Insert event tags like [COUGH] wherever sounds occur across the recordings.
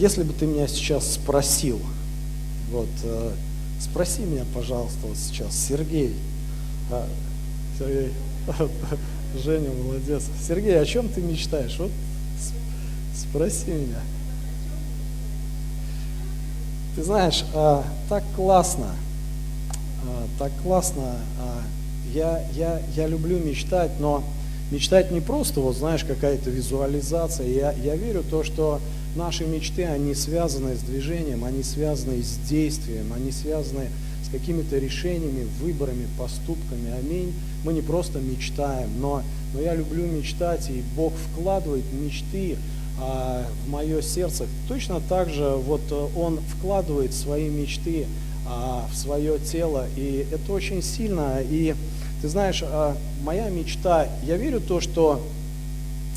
если бы ты меня сейчас спросил, вот, э, спроси меня, пожалуйста, вот сейчас, Сергей, а, Сергей, [LAUGHS] Женя, молодец. Сергей, о чем ты мечтаешь? Вот спроси меня. Ты знаешь, а, так классно, а, так классно. А, я, я, я люблю мечтать, но мечтать не просто, вот знаешь, какая-то визуализация. Я, я верю в то, что наши мечты, они связаны с движением, они связаны с действием, они связаны с какими-то решениями, выборами, поступками. Аминь. Мы не просто мечтаем, но, но я люблю мечтать, и Бог вкладывает мечты а, в мое сердце. Точно так же вот э, Он вкладывает свои мечты а, в свое тело, и это очень сильно. И ты знаешь, а, моя мечта, я верю то, что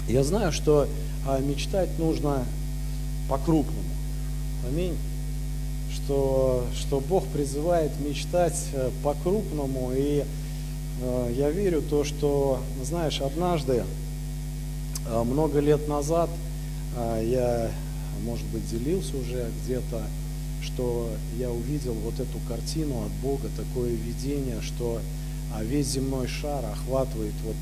я знаю, что а, мечтать нужно по-крупному. Аминь. Что, что Бог призывает мечтать э, по-крупному. И э, я верю то, что, знаешь, однажды, э, много лет назад, э, я, может быть, делился уже где-то, что я увидел вот эту картину от Бога, такое видение, что а, весь земной шар охватывает вот,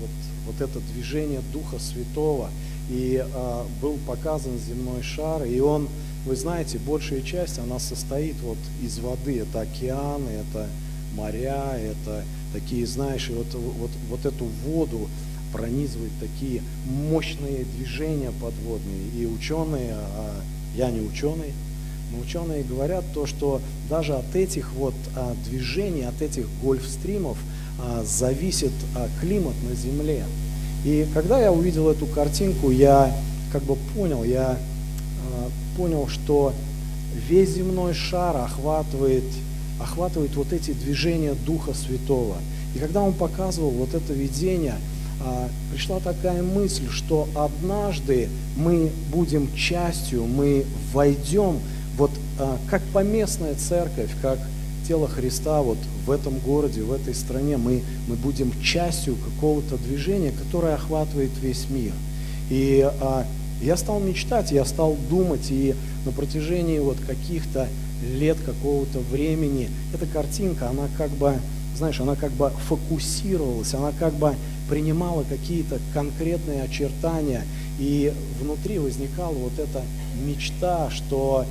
вот, вот это движение Духа Святого – и э, был показан земной шар, и он, вы знаете, большая часть, она состоит вот из воды, это океаны, это моря, это такие, знаешь, вот, вот, вот эту воду пронизывают такие мощные движения подводные, и ученые, а я не ученый, но ученые говорят то, что даже от этих вот а, движений, от этих гольфстримов а, зависит а, климат на Земле. И когда я увидел эту картинку, я как бы понял, я э, понял, что весь земной шар охватывает, охватывает вот эти движения Духа Святого. И когда он показывал вот это видение, э, пришла такая мысль, что однажды мы будем частью, мы войдем, вот э, как поместная церковь, как тело Христа вот в этом городе, в этой стране, мы, мы будем частью какого-то движения, которое охватывает весь мир. И а, я стал мечтать, я стал думать, и на протяжении вот каких-то лет, какого-то времени, эта картинка, она как бы, знаешь, она как бы фокусировалась, она как бы принимала какие-то конкретные очертания, и внутри возникала вот эта мечта, что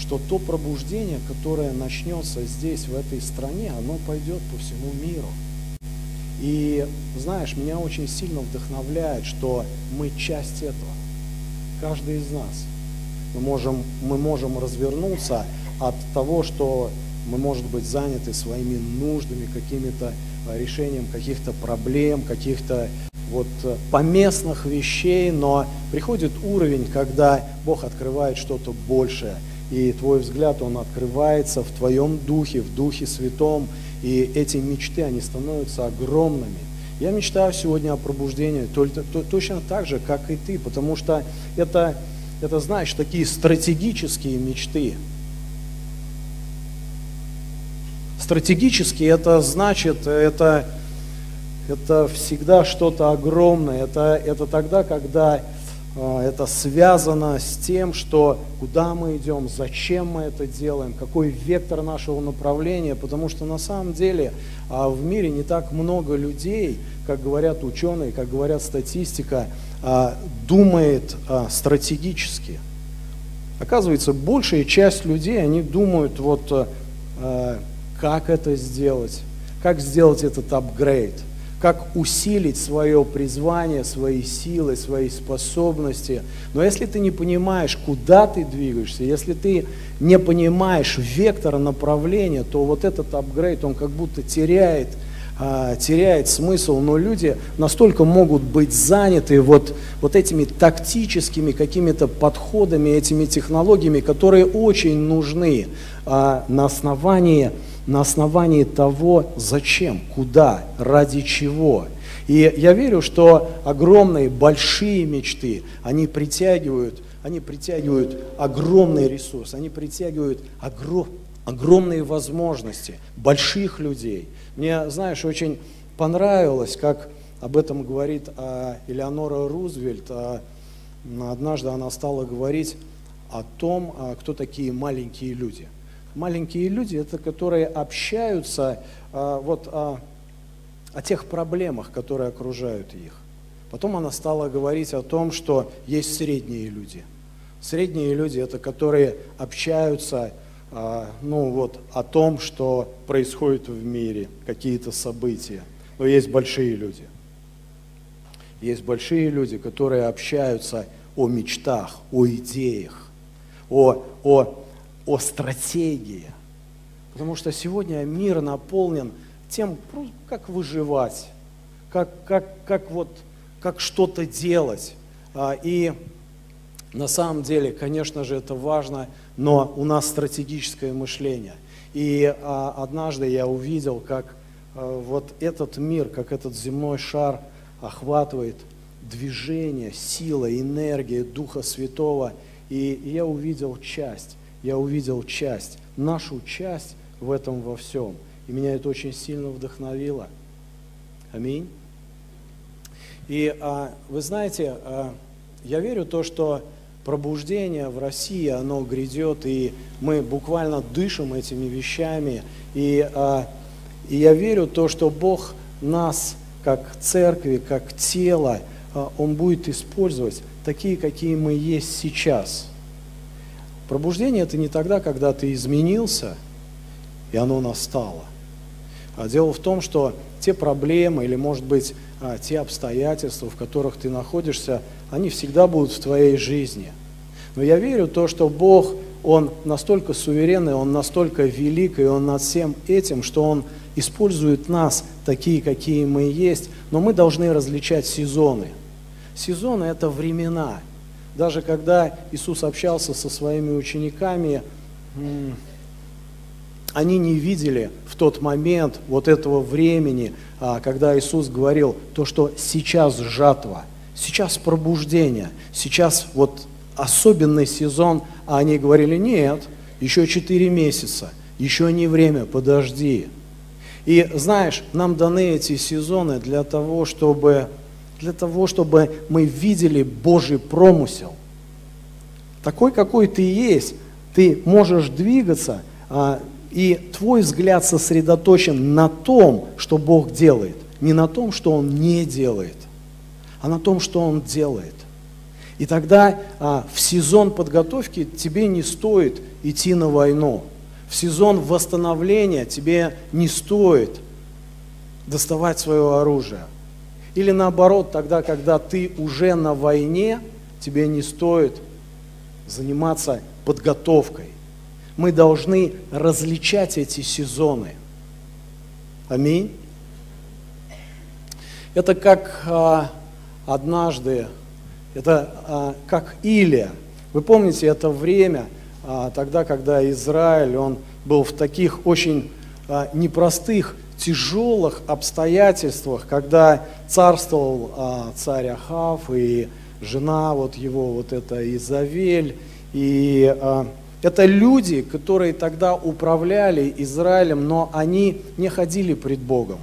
что то пробуждение, которое начнется здесь, в этой стране, оно пойдет по всему миру. И знаешь, меня очень сильно вдохновляет, что мы часть этого. Каждый из нас. Мы можем, мы можем развернуться от того, что мы, может быть, заняты своими нуждами, какими-то э, решением каких-то проблем, каких-то вот э, поместных вещей, но приходит уровень, когда Бог открывает что-то большее – и твой взгляд, он открывается в твоем духе, в духе святом, и эти мечты, они становятся огромными. Я мечтаю сегодня о пробуждении точно так же, как и ты, потому что это, это, знаешь, такие стратегические мечты. Стратегически это значит, это, это всегда что-то огромное, это, это тогда, когда это связано с тем, что куда мы идем, зачем мы это делаем, какой вектор нашего направления, потому что на самом деле а, в мире не так много людей, как говорят ученые, как говорят статистика, а, думает стратегически. Оказывается, большая часть людей, они думают, вот как это сделать, как сделать этот апгрейд – как усилить свое призвание, свои силы, свои способности. Но если ты не понимаешь, куда ты двигаешься, если ты не понимаешь вектора направления, то вот этот апгрейд, он как будто теряет, а, теряет смысл. Но люди настолько могут быть заняты вот, вот этими тактическими какими-то подходами, этими технологиями, которые очень нужны а, на основании на основании того, зачем, куда, ради чего. И я верю, что огромные, большие мечты, они притягивают, они притягивают огромный ресурс, они притягивают огром, огромные возможности больших людей. Мне, знаешь, очень понравилось, как об этом говорит а, Элеонора Рузвельт, а, однажды она стала говорить о том, а, кто такие маленькие люди. Маленькие люди – это которые общаются а, вот о, о тех проблемах, которые окружают их. Потом она стала говорить о том, что есть средние люди. Средние люди – это которые общаются а, ну, вот, о том, что происходит в мире, какие-то события. Но есть большие люди. Есть большие люди, которые общаются о мечтах, о идеях, о, о, о стратегии. Потому что сегодня мир наполнен тем, как выживать, как, как, как, вот, как что-то делать. А, и на самом деле, конечно же, это важно, но у нас стратегическое мышление. И а, однажды я увидел, как а, вот этот мир, как этот земной шар охватывает движение, сила, энергия Духа Святого – и я увидел часть, я увидел часть, нашу часть в этом во всем. И меня это очень сильно вдохновило. Аминь. И а, вы знаете, а, я верю то, что пробуждение в России, оно грядет, и мы буквально дышим этими вещами. И, а, и я верю то, что Бог нас, как церкви, как тело, а, Он будет использовать такие, какие мы есть сейчас. Пробуждение – это не тогда, когда ты изменился, и оно настало. А дело в том, что те проблемы или, может быть, а, те обстоятельства, в которых ты находишься, они всегда будут в твоей жизни. Но я верю в то, что Бог, Он настолько суверенный, Он настолько велик, и Он над всем этим, что Он использует нас такие, какие мы есть, но мы должны различать сезоны – Сезоны – это времена. Даже когда Иисус общался со своими учениками, они не видели в тот момент вот этого времени, а, когда Иисус говорил то, что сейчас жатва, сейчас пробуждение, сейчас вот особенный сезон, а они говорили, нет, еще четыре месяца, еще не время, подожди. И знаешь, нам даны эти сезоны для того, чтобы для того, чтобы мы видели Божий промысел. Такой, какой ты есть, ты можешь двигаться, а, и твой взгляд сосредоточен на том, что Бог делает, не на том, что Он не делает, а на том, что Он делает. И тогда а, в сезон подготовки тебе не стоит идти на войну. В сезон восстановления тебе не стоит доставать свое оружие. Или наоборот, тогда, когда ты уже на войне, тебе не стоит заниматься подготовкой. Мы должны различать эти сезоны. Аминь. Это как а, однажды, это а, как Илия. Вы помните это время, а, тогда, когда Израиль, он был в таких очень а, непростых тяжелых обстоятельствах, когда царствовал а, царь Ахав и жена вот его, вот эта Изавель, и а, это люди, которые тогда управляли Израилем, но они не ходили пред Богом.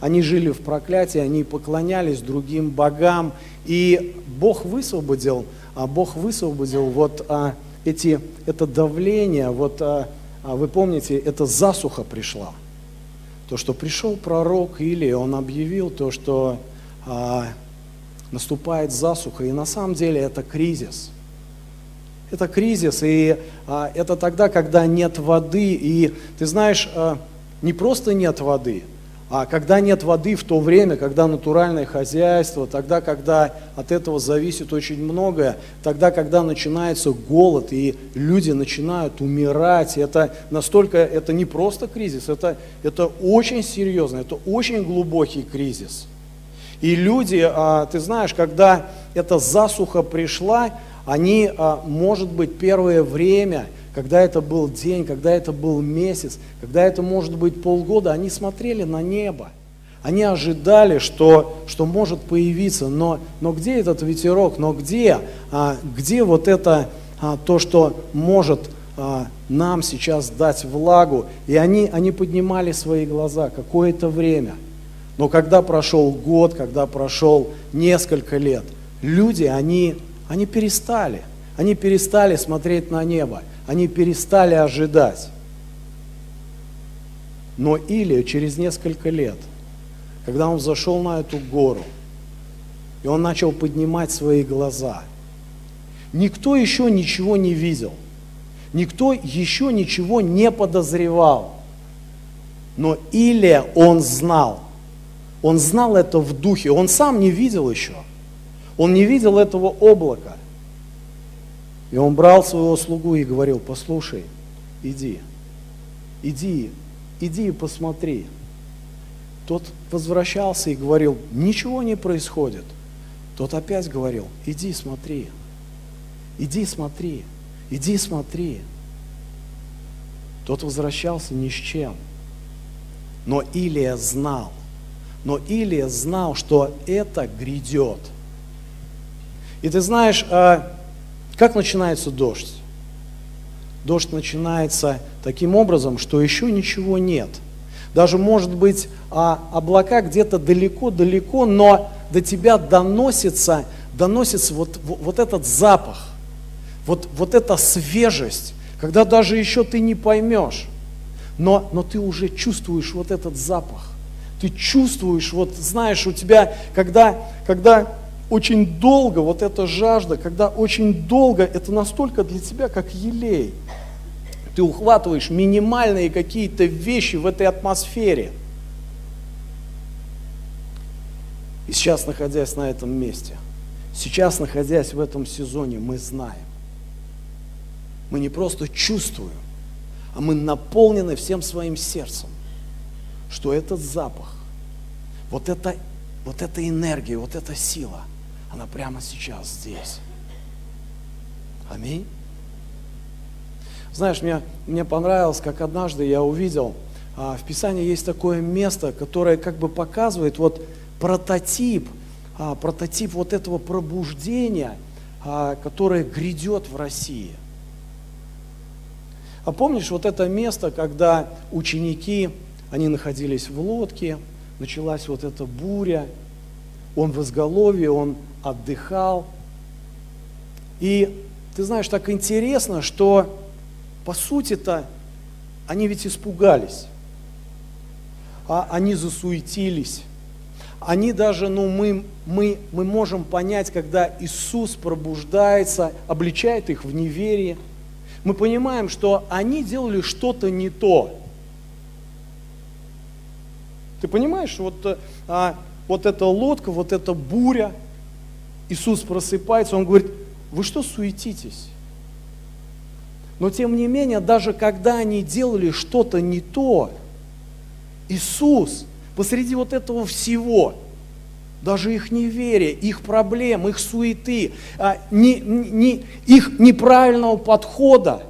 Они жили в проклятии, они поклонялись другим богам, и Бог высвободил, а Бог высвободил вот а, эти, это давление, вот а, а вы помните, эта засуха пришла – то, что пришел пророк или он объявил то, что а, наступает засуха, и на самом деле это кризис. Это кризис, и а, это тогда, когда нет воды, и ты знаешь, а, не просто нет воды – а когда нет воды в то время, когда натуральное хозяйство, тогда, когда от этого зависит очень многое, тогда, когда начинается голод и люди начинают умирать, это настолько, это не просто кризис, это, это очень серьезно, это очень глубокий кризис. И люди, а, ты знаешь, когда эта засуха пришла, они, а, может быть, первое время – когда это был день, когда это был месяц, когда это может быть полгода, они смотрели на небо. Они ожидали, что, что может появиться, но, но где этот ветерок, но где, а, где вот это а, то, что может а, нам сейчас дать влагу. И они, они поднимали свои глаза какое-то время. Но когда прошел год, когда прошел несколько лет, люди, они, Они перестали. Они перестали смотреть на небо. Они перестали ожидать. Но Илия через несколько лет, когда он зашел на эту гору, и он начал поднимать свои глаза, никто еще ничего не видел, никто еще ничего не подозревал. Но Илия, он знал, он знал это в духе, он сам не видел еще, он не видел этого облака. И он брал своего слугу и говорил, послушай, иди, иди, иди и посмотри. Тот возвращался и говорил, ничего не происходит. Тот опять говорил, иди смотри, иди смотри, иди смотри. Тот возвращался ни с чем. Но Илия знал, но Илия знал, что это грядет. И ты знаешь, а, как начинается дождь? Дождь начинается таким образом, что еще ничего нет. Даже, может быть, а, облака где-то далеко-далеко, но до тебя доносится, доносится вот, вот этот запах, вот, вот эта свежесть, когда даже еще ты не поймешь, но, но ты уже чувствуешь вот этот запах. Ты чувствуешь, вот знаешь, у тебя, когда, когда очень долго вот эта жажда, когда очень долго, это настолько для тебя как елей. Ты ухватываешь минимальные какие-то вещи в этой атмосфере. И сейчас, находясь на этом месте, сейчас, находясь в этом сезоне, мы знаем. Мы не просто чувствуем, а мы наполнены всем своим сердцем, что этот запах, вот эта, вот эта энергия, вот эта сила – она прямо сейчас здесь. Аминь. Знаешь, мне, мне понравилось, как однажды я увидел, а, в Писании есть такое место, которое как бы показывает вот прототип, а, прототип вот этого пробуждения, а, которое грядет в России. А помнишь вот это место, когда ученики, они находились в лодке, началась вот эта буря, он в изголовье, он отдыхал. И ты знаешь, так интересно, что по сути-то они ведь испугались, а они засуетились. Они даже, ну, мы, мы, мы можем понять, когда Иисус пробуждается, обличает их в неверии. Мы понимаем, что они делали что-то не то. Ты понимаешь, вот, а, вот эта лодка, вот эта буря – Иисус просыпается, Он говорит, вы что суетитесь? Но тем не менее, даже когда они делали что-то не то, Иисус посреди вот этого всего, даже их неверия, их проблем, их суеты, а, не, не, их неправильного подхода,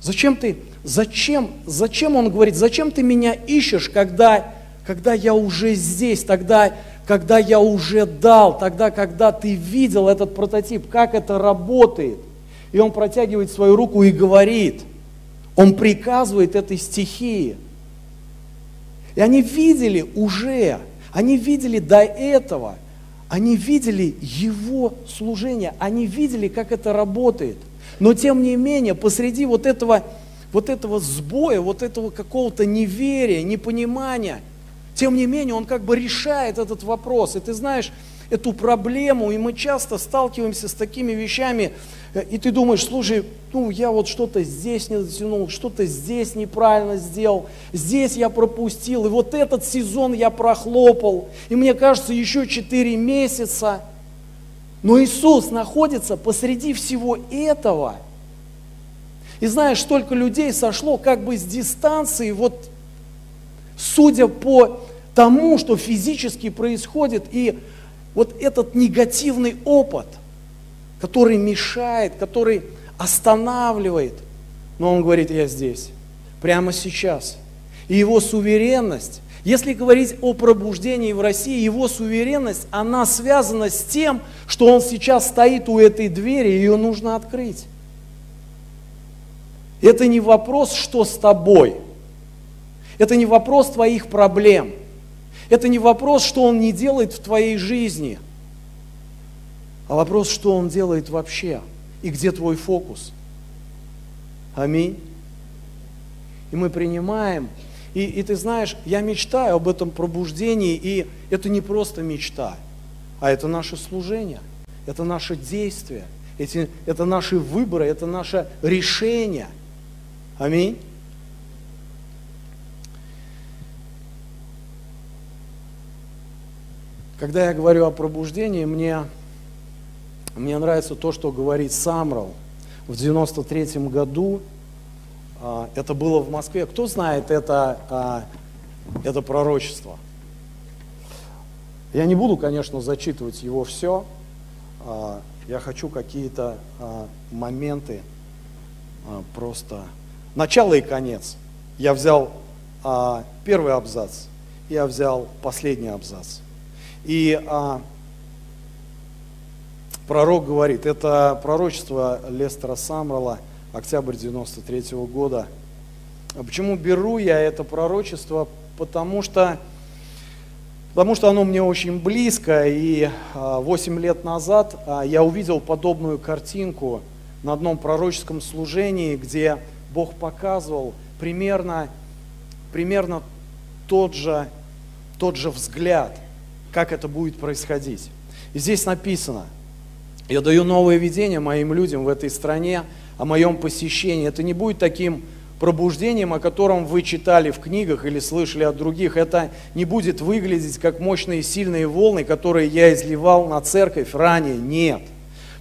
зачем ты, зачем, зачем он говорит, зачем ты меня ищешь, когда, когда я уже здесь, тогда когда я уже дал, тогда, когда ты видел этот прототип, как это работает. И он протягивает свою руку и говорит, он приказывает этой стихии. И они видели уже, они видели до этого, они видели его служение, они видели, как это работает. Но тем не менее, посреди вот этого, вот этого сбоя, вот этого какого-то неверия, непонимания – тем не менее, он как бы решает этот вопрос. И ты знаешь, эту проблему, и мы часто сталкиваемся с такими вещами, и ты думаешь, слушай, ну я вот что-то здесь не затянул, что-то здесь неправильно сделал, здесь я пропустил, и вот этот сезон я прохлопал, и мне кажется, еще 4 месяца. Но Иисус находится посреди всего этого. И знаешь, столько людей сошло как бы с дистанции, вот судя по тому, что физически происходит, и вот этот негативный опыт, который мешает, который останавливает, но он говорит, я здесь, прямо сейчас. И его суверенность, если говорить о пробуждении в России, его суверенность, она связана с тем, что он сейчас стоит у этой двери, ее нужно открыть. Это не вопрос, что с тобой – это не вопрос твоих проблем. Это не вопрос, что Он не делает в твоей жизни. а вопрос, что Он делает вообще и где твой фокус. Аминь. И мы принимаем. И, и ты знаешь, я мечтаю об этом пробуждении, и это не просто мечта, а это наше служение, это наше действие, эти, это наши выборы, это наше решение. Аминь. Когда я говорю о пробуждении, мне, мне нравится то, что говорит Самрал. В 93 году, а, это было в Москве, кто знает это, а, это пророчество? Я не буду, конечно, зачитывать его все, а, я хочу какие-то моменты просто, начало и конец. Я взял первый абзац, я взял последний абзац. И а, пророк говорит, это пророчество Лестера Самрала, октябрь 93 -го года. А почему беру я это пророчество? Потому что, потому что оно мне очень близко, и а, 8 лет назад а, я увидел подобную картинку на одном пророческом служении, где Бог показывал примерно, примерно тот, же, тот же взгляд – как это будет происходить. И здесь написано, я даю новое видение моим людям в этой стране о моем посещении. Это не будет таким пробуждением, о котором вы читали в книгах или слышали от других. Это не будет выглядеть как мощные сильные волны, которые я изливал на церковь ранее. Нет.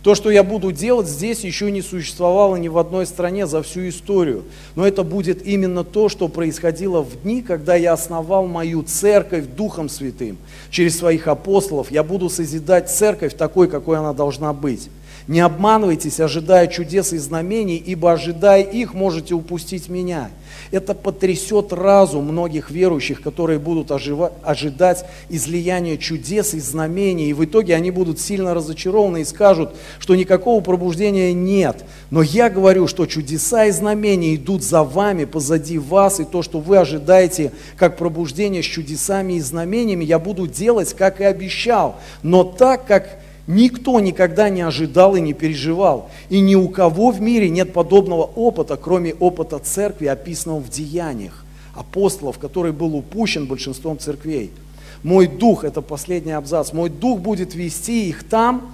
То, что я буду делать здесь, еще не существовало ни в одной стране за всю историю. Но это будет именно то, что происходило в дни, когда я основал мою церковь Духом Святым. Через своих апостолов я буду созидать церковь такой, какой она должна быть. Не обманывайтесь, ожидая чудес и знамений, ибо ожидая их, можете упустить меня. Это потрясет разум многих верующих, которые будут ожива- ожидать излияния чудес и знамений, и в итоге они будут сильно разочарованы и скажут, что никакого пробуждения нет. Но я говорю, что чудеса и знамения идут за вами, позади вас, и то, что вы ожидаете как пробуждение с чудесами и знамениями, я буду делать, как и обещал, но так, как никто никогда не ожидал и не переживал. И ни у кого в мире нет подобного опыта, кроме опыта церкви, описанного в деяниях апостолов, который был упущен большинством церквей. Мой дух, это последний абзац, мой дух будет вести их там,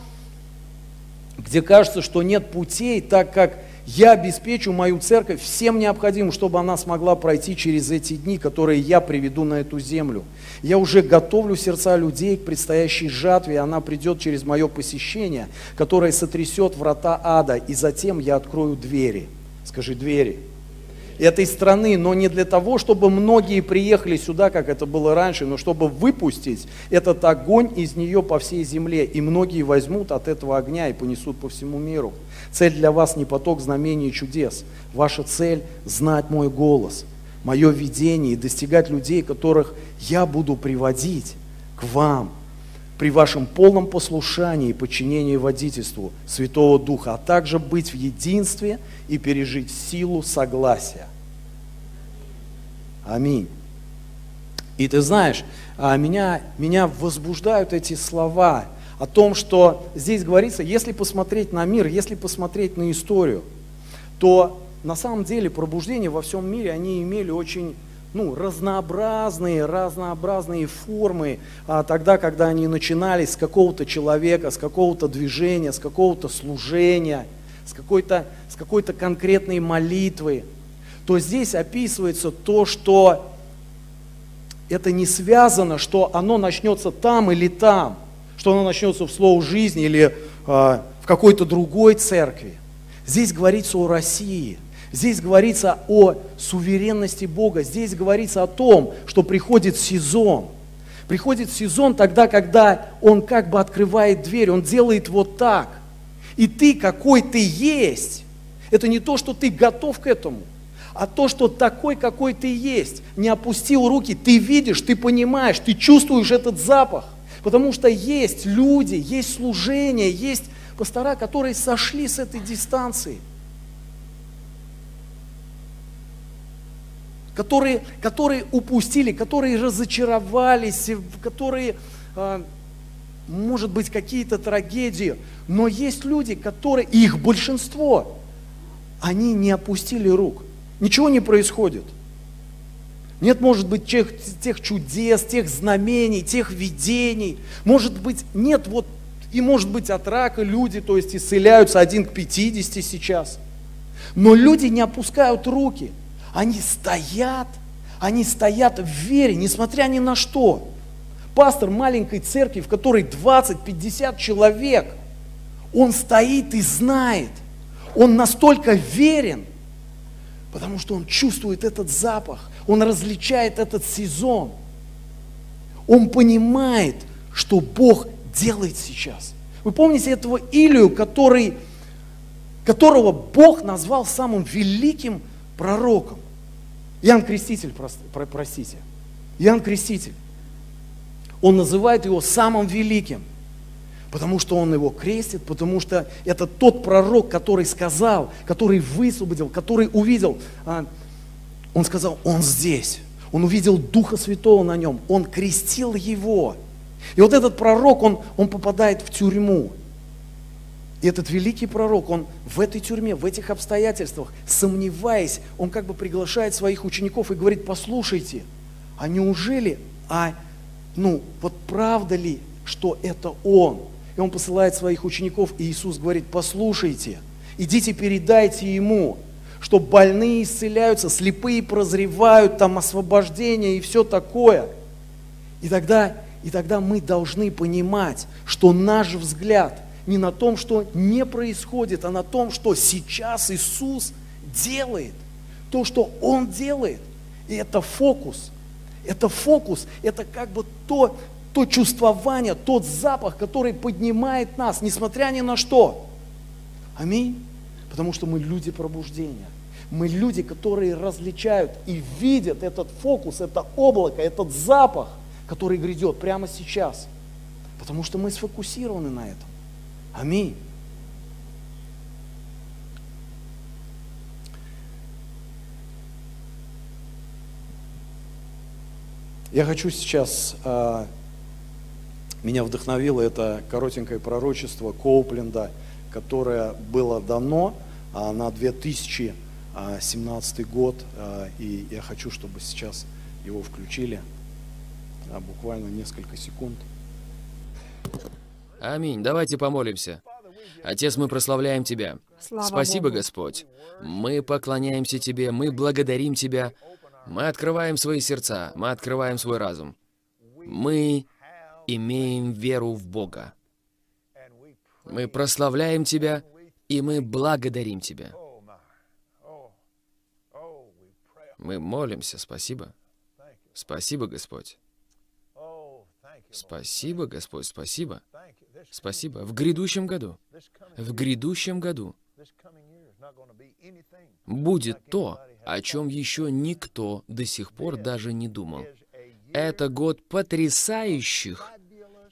где кажется, что нет путей, так как я обеспечу мою церковь всем необходимым, чтобы она смогла пройти через эти дни, которые я приведу на эту землю. Я уже готовлю сердца людей к предстоящей жатве, и она придет через мое посещение, которое сотрясет врата ада, и затем я открою двери. Скажи, двери этой страны, но не для того, чтобы многие приехали сюда, как это было раньше, но чтобы выпустить этот огонь из нее по всей земле. И многие возьмут от этого огня и понесут по всему миру. Цель для вас не поток знамений и чудес. Ваша цель – знать мой голос, мое видение и достигать людей, которых я буду приводить к вам при вашем полном послушании и подчинении водительству Святого Духа, а также быть в единстве и пережить силу согласия. Аминь. И ты знаешь, а, меня, меня возбуждают эти слова о том, что здесь говорится, если посмотреть на мир, если посмотреть на историю, то на самом деле пробуждения во всем мире, они имели очень ну, разнообразные, разнообразные формы а, тогда, когда они начинались с какого-то человека, с какого-то движения, с какого-то служения, с какой-то, с какой-то конкретной молитвы, то здесь описывается то, что это не связано, что оно начнется там или там, что оно начнется в слово жизни или э, в какой-то другой церкви. Здесь говорится о России – Здесь говорится о суверенности Бога. Здесь говорится о том, что приходит сезон. Приходит сезон тогда, когда Он как бы открывает дверь, Он делает вот так. И ты, какой ты есть, это не то, что ты готов к этому, а то, что такой, какой ты есть. Не опустил руки, ты видишь, ты понимаешь, ты чувствуешь этот запах. Потому что есть люди, есть служение, есть пастора, которые сошли с этой дистанции – которые, которые упустили, которые разочаровались, которые, а, может быть какие-то трагедии, но есть люди, которые, их большинство, они не опустили рук. Ничего не происходит. Нет, может быть, тех, тех чудес, тех знамений, тех видений. Может быть, нет, вот, и может быть от рака люди, то есть исцеляются один к 50 сейчас. Но люди не опускают руки. Они стоят, они стоят в вере, несмотря ни на что. Пастор маленькой церкви, в которой 20-50 человек, он стоит и знает. Он настолько верен, потому что он чувствует этот запах, он различает этот сезон. Он понимает, что Бог делает сейчас. Вы помните этого Илию, который, которого Бог назвал самым великим пророком? Иоанн Креститель, простите. Иоанн Креститель. Он называет его самым великим, потому что он его крестит, потому что это тот пророк, который сказал, который высвободил, который увидел. А, он сказал, он здесь. Он увидел Духа Святого на нем, он крестил его. И вот этот пророк, он, он попадает в тюрьму. Этот великий пророк, он в этой тюрьме, в этих обстоятельствах, сомневаясь, он как бы приглашает своих учеников и говорит, послушайте, а неужели, а ну вот правда ли, что это он? И он посылает своих учеников, и Иисус говорит, послушайте, идите передайте ему, что больные исцеляются, слепые прозревают, там освобождение и все такое. И тогда, и тогда мы должны понимать, что наш взгляд – не на том, что не происходит, а на том, что сейчас Иисус делает. То, что Он делает. И это фокус. Это фокус. Это как бы то, то чувствование, тот запах, который поднимает нас, несмотря ни на что. Аминь. Потому что мы люди пробуждения. Мы люди, которые различают и видят этот фокус, это облако, этот запах, который грядет прямо сейчас. Потому что мы сфокусированы на этом. Аминь. Я хочу сейчас, а, меня вдохновило это коротенькое пророчество Коупленда, которое было дано а, на 2017 год, а, и я хочу, чтобы сейчас его включили, буквально несколько секунд. Аминь. Давайте помолимся. Отец, мы прославляем Тебя. Слава Спасибо, Богу. Господь. Мы поклоняемся Тебе, мы благодарим Тебя. Мы открываем свои сердца, мы открываем свой разум. Мы имеем веру в Бога. Мы прославляем Тебя, и мы благодарим Тебя. Мы молимся, спасибо. Спасибо, Господь. Спасибо, Господь, спасибо. Спасибо. В грядущем году. В грядущем году будет то, о чем еще никто до сих пор даже не думал. Это год потрясающих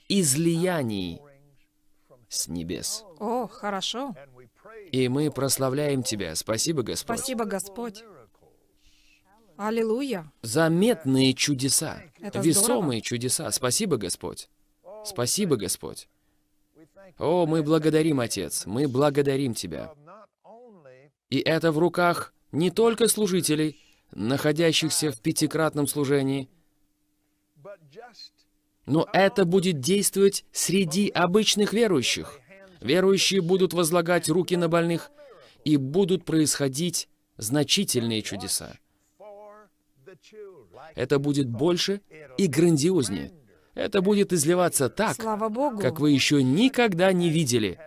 излияний с небес. О, хорошо. И мы прославляем Тебя. Спасибо, Господь. Спасибо, Господь. Аллилуйя. Заметные чудеса, Это весомые здорово. чудеса. Спасибо, Господь. Спасибо, Господь. О, мы благодарим, Отец, мы благодарим Тебя. И это в руках не только служителей, находящихся в пятикратном служении, но это будет действовать среди обычных верующих. Верующие будут возлагать руки на больных, и будут происходить значительные чудеса. Это будет больше и грандиознее. Это будет изливаться так, как вы еще никогда не видели,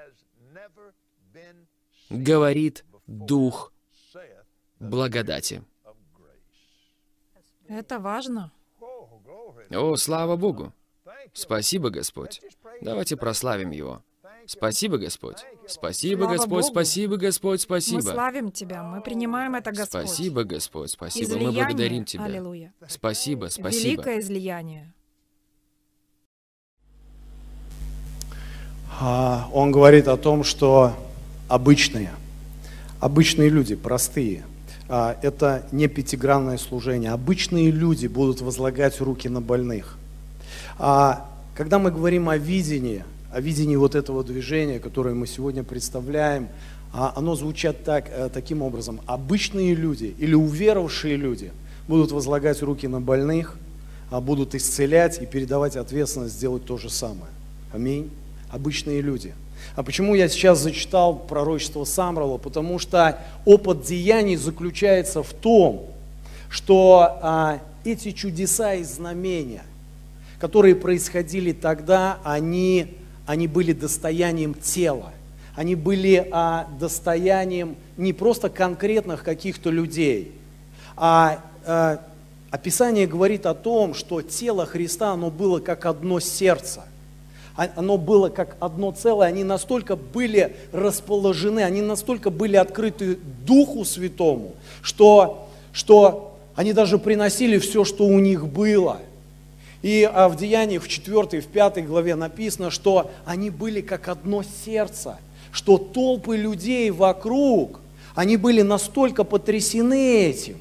говорит Дух благодати. Это важно. О, слава Богу! Спасибо, Господь. Давайте прославим Его. Спасибо, Господь. Спасибо, Слава Господь, Богу. спасибо, Господь, спасибо. Мы славим Тебя, мы принимаем это, Господь. Спасибо, Господь, спасибо. Излияние. Мы благодарим Тебя. Аллилуйя. Спасибо, спасибо. Великое излияние. Он говорит о том, что обычные, обычные люди, простые, а, это не пятигранное служение. Обычные люди будут возлагать руки на больных. А когда мы говорим о видении, о видении вот этого движения, которое мы сегодня представляем, а оно звучит так, э, таким образом. Обычные люди или уверовавшие люди будут возлагать руки на больных, а будут исцелять и передавать ответственность сделать то же самое. Аминь. Обычные люди. А почему я сейчас зачитал пророчество Самрала? Потому что опыт деяний заключается в том, что а, эти чудеса и знамения, которые происходили тогда, они, они были достоянием тела. Они были а, достоянием не просто конкретных каких-то людей, а, а Описание говорит о том, что тело Христа, оно было как одно сердце. А, оно было как одно целое, они настолько были расположены, они настолько были открыты Духу Святому, что, что они даже приносили все, что у них было. И а в Деяниях в 4 в 5 главе написано, что они были как одно сердце, что толпы людей вокруг, они были настолько потрясены этим,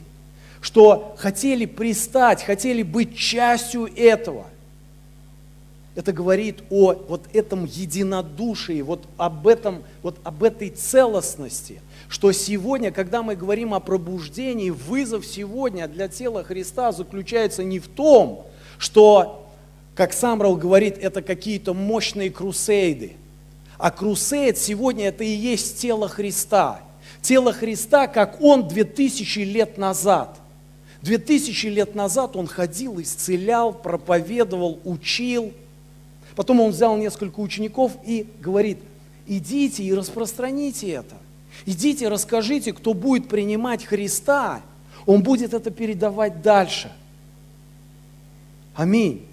что хотели пристать, хотели быть частью этого. Это говорит о вот этом единодушии, вот об, этом, вот об этой целостности, что сегодня, когда мы говорим о пробуждении, вызов сегодня для тела Христа заключается не в том, что, как Самрал говорит, это какие-то мощные крусейды, а крусейд сегодня это и есть тело Христа. Тело Христа, как Он 2000 лет назад – Две тысячи лет назад он ходил, исцелял, проповедовал, учил. Потом он взял несколько учеников и говорит, идите и распространите это. Идите, расскажите, кто будет принимать Христа, он будет это передавать дальше. Аминь.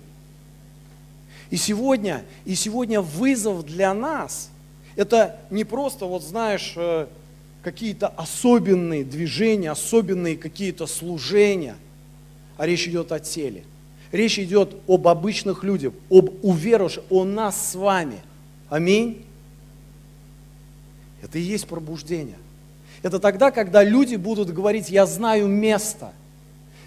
И сегодня, и сегодня вызов для нас, это не просто, вот знаешь, э, какие-то особенные движения, особенные какие-то служения, а речь идет о теле. Речь идет об обычных людях, об уверовавших, о нас с вами. Аминь. Это и есть пробуждение. Это тогда, когда люди будут говорить, я знаю место.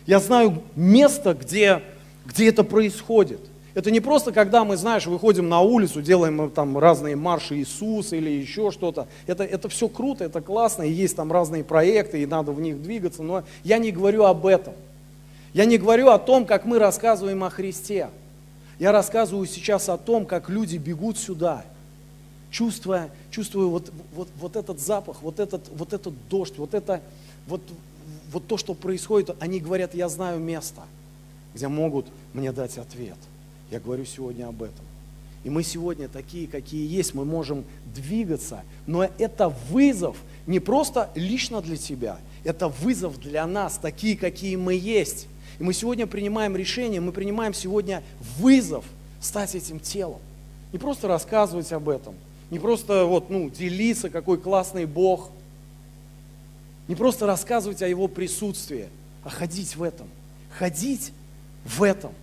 Я знаю место, где, где это происходит. Это не просто, когда мы, знаешь, выходим на улицу, делаем там разные марши Иисуса или еще что-то. Это, это все круто, это классно, и есть там разные проекты, и надо в них двигаться, но я не говорю об этом. Я не говорю о том, как мы рассказываем о Христе. Я рассказываю сейчас о том, как люди бегут сюда, чувствуя, чувствуя вот, вот, вот этот запах, вот этот, вот этот дождь, вот, это, вот, вот то, что происходит. Они говорят, я знаю место, где могут мне дать ответ. Я говорю сегодня об этом. И мы сегодня такие, какие есть, мы можем двигаться, но это вызов не просто лично для тебя, это вызов для нас, такие, какие мы есть. И мы сегодня принимаем решение, мы принимаем сегодня вызов стать этим телом. Не просто рассказывать об этом, не просто вот, ну, делиться, какой классный Бог, не просто рассказывать о Его присутствии, а ходить в этом, ходить в этом –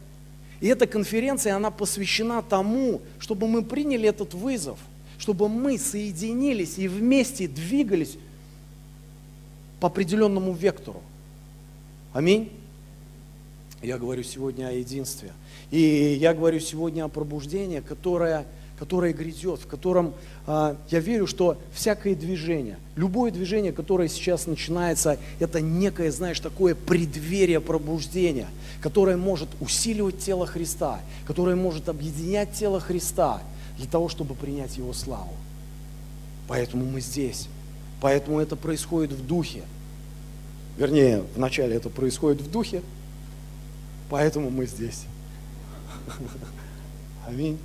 и эта конференция, она посвящена тому, чтобы мы приняли этот вызов, чтобы мы соединились и вместе двигались по определенному вектору. Аминь. Я говорю сегодня о единстве. И я говорю сегодня о пробуждении, которое которое грядет, в котором а, я верю, что всякое движение, любое движение, которое сейчас начинается, это некое, знаешь, такое преддверие пробуждения, которое может усиливать тело Христа, которое может объединять тело Христа для того, чтобы принять Его славу. Поэтому мы здесь. Поэтому это происходит в духе. Вернее, вначале это происходит в духе, поэтому мы здесь. [LAUGHS] Аминь.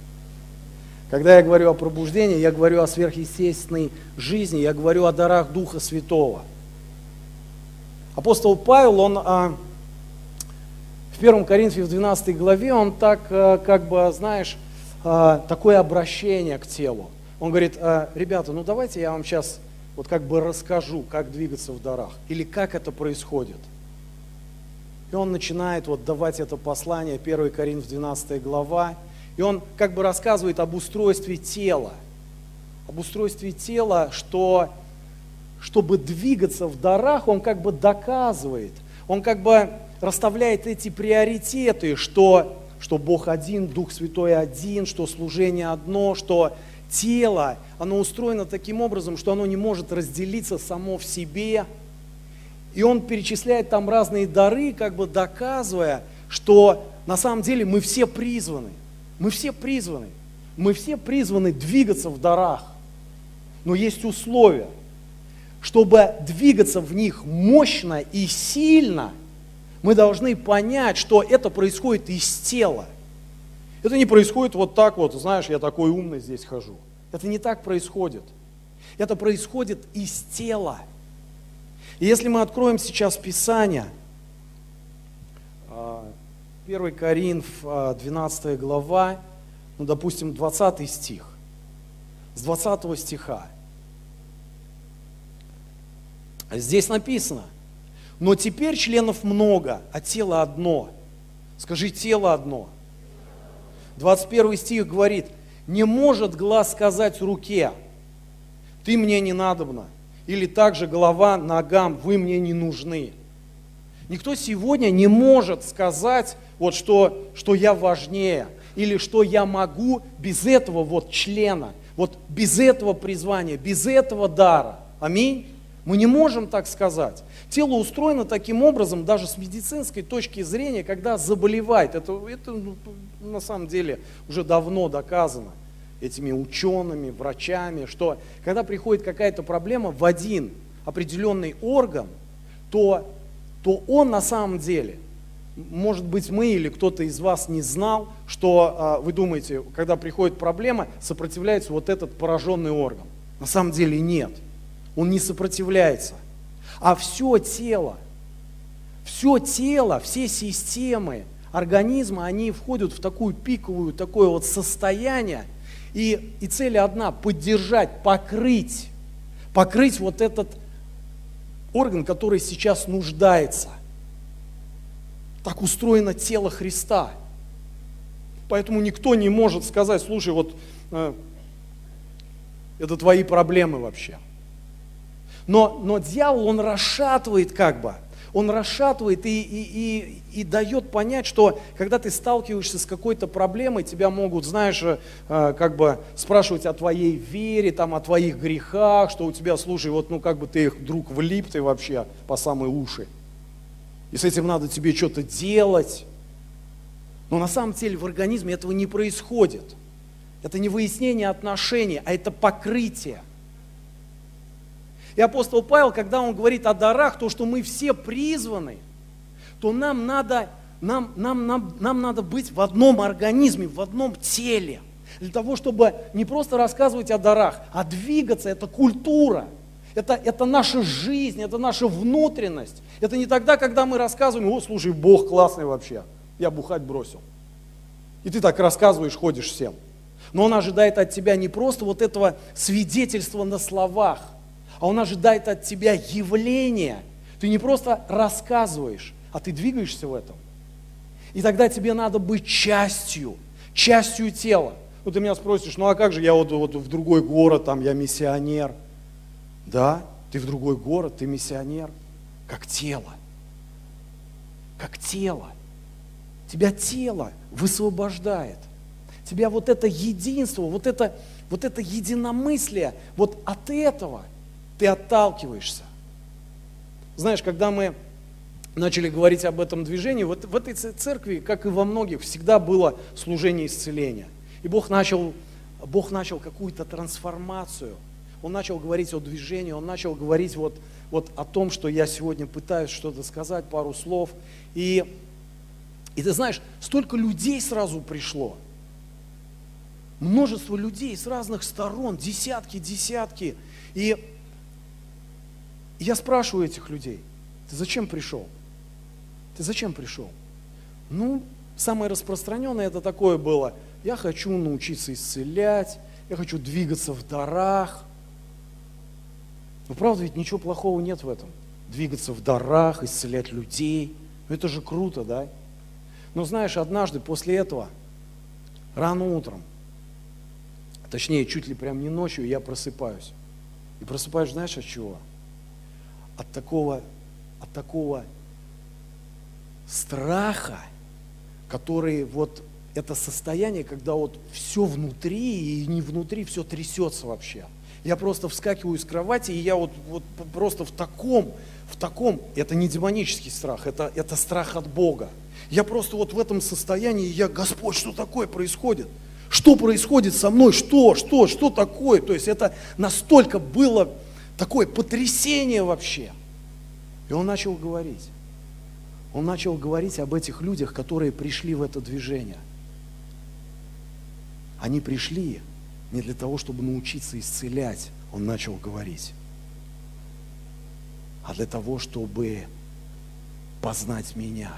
Когда я говорю о пробуждении, я говорю о сверхъестественной жизни, я говорю о дарах Духа Святого. Апостол Павел, он а, в 1 Коринфе в 12 главе, он так, а, как бы, знаешь, а, такое обращение к телу. Он говорит, а, ребята, ну давайте я вам сейчас вот как бы расскажу, как двигаться в дарах, или как это происходит. И он начинает вот давать это послание, 1 Коринф 12 глава, и он как бы рассказывает об устройстве тела. Об устройстве тела, что чтобы двигаться в дарах, он как бы доказывает, он как бы расставляет эти приоритеты, что что Бог один, Дух Святой один, что служение одно, что тело, оно устроено таким образом, что оно не может разделиться само в себе. И он перечисляет там разные дары, как бы доказывая, что на самом деле мы все призваны. Мы все призваны. Мы все призваны двигаться в дарах. Но есть условия. Чтобы двигаться в них мощно и сильно, мы должны понять, что это происходит из тела. Это не происходит вот так вот, знаешь, я такой умный здесь хожу. Это не так происходит. Это происходит из тела. И если мы откроем сейчас Писание, 1 а, Коринф, 12 а, глава, ну, допустим, 20 стих, с 20 стиха. Здесь написано, но теперь членов много, а тело одно. Скажи, тело одно. 21 стих говорит, не может глаз сказать руке, ты мне не надобна. Или также голова ногам, вы мне не нужны. Никто сегодня не может сказать, вот что, что я важнее, или что я могу без этого вот члена, вот без этого призвания, без этого дара. Аминь. Мы не можем так сказать. Тело устроено таким образом, даже с медицинской точки зрения, когда заболевает. Это, это ну, на самом деле уже давно доказано этими учеными, врачами, что когда приходит какая-то проблема в один определенный орган, то, то он на самом деле, может быть, мы или кто-то из вас не знал, что а, вы думаете, когда приходит проблема, сопротивляется вот этот пораженный орган. На самом деле нет. Он не сопротивляется. А все тело, все тело, все системы организма, они входят в такую пиковую, такое вот состояние, и, и цель одна – поддержать, покрыть, покрыть вот этот орган, который сейчас нуждается. Так устроено тело Христа. Поэтому никто не может сказать, слушай, вот э, это твои проблемы вообще. Но, но дьявол, он расшатывает как бы – он расшатывает и, и, и, и дает понять, что когда ты сталкиваешься с какой-то проблемой, тебя могут, знаешь, э, как бы спрашивать о твоей вере, там, о твоих грехах, что у тебя, слушай, вот ну как бы ты их вдруг влип ты вообще по самые уши. И с этим надо тебе что-то делать. Но на самом деле в организме этого не происходит. Это не выяснение отношений, а это покрытие. И апостол Павел, когда он говорит о дарах, то, что мы все призваны, то нам надо, нам, нам, нам, нам надо быть в одном организме, в одном теле. Для того, чтобы не просто рассказывать о дарах, а двигаться, это культура. Это, это наша жизнь, это наша внутренность. Это не тогда, когда мы рассказываем, о, слушай, Бог классный вообще, я бухать бросил. И ты так рассказываешь, ходишь всем. Но Он ожидает от тебя не просто вот этого свидетельства на словах – а Он ожидает от тебя явления. Ты не просто рассказываешь, а ты двигаешься в этом. И тогда тебе надо быть частью, частью тела. Ну, ты меня спросишь, ну а как же я вот, вот в другой город, там я миссионер. Да, ты в другой город, ты миссионер, как тело. Как тело. Тебя тело высвобождает. Тебя вот это единство, вот это, вот это единомыслие, вот от этого – ты отталкиваешься. Знаешь, когда мы начали говорить об этом движении, вот в этой церкви, как и во многих, всегда было служение исцеления. И Бог начал, Бог начал какую-то трансформацию. Он начал говорить о движении, он начал говорить вот, вот о том, что я сегодня пытаюсь что-то сказать, пару слов. И, и ты знаешь, столько людей сразу пришло. Множество людей с разных сторон, десятки, десятки. И и я спрашиваю этих людей, ты зачем пришел? Ты зачем пришел? Ну, самое распространенное это такое было, я хочу научиться исцелять, я хочу двигаться в дарах. Но правда ведь ничего плохого нет в этом. Двигаться в дарах, исцелять людей. Ну это же круто, да? Но знаешь, однажды после этого, рано утром, точнее, чуть ли прям не ночью, я просыпаюсь. И просыпаюсь, знаешь, от чего? От такого, от такого страха, который вот это состояние, когда вот все внутри и не внутри, все трясется вообще. Я просто вскакиваю из кровати, и я вот, вот просто в таком, в таком, это не демонический страх, это, это страх от Бога. Я просто вот в этом состоянии, я, Господь, что такое происходит? Что происходит со мной? Что? Что? Что такое? То есть это настолько было такое потрясение вообще. И он начал говорить. Он начал говорить об этих людях, которые пришли в это движение. Они пришли не для того, чтобы научиться исцелять, он начал говорить, а для того, чтобы познать меня.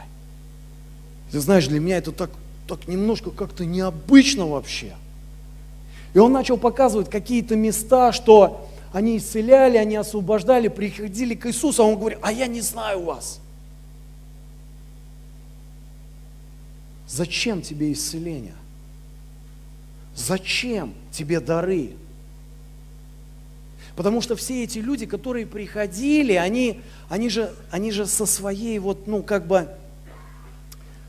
Ты знаешь, для меня это так, так немножко как-то необычно вообще. И он начал показывать какие-то места, что они исцеляли, они освобождали, приходили к Иисусу, а он говорит, а я не знаю вас. Зачем тебе исцеление? Зачем тебе дары? Потому что все эти люди, которые приходили, они, они, же, они же со своей вот, ну, как бы,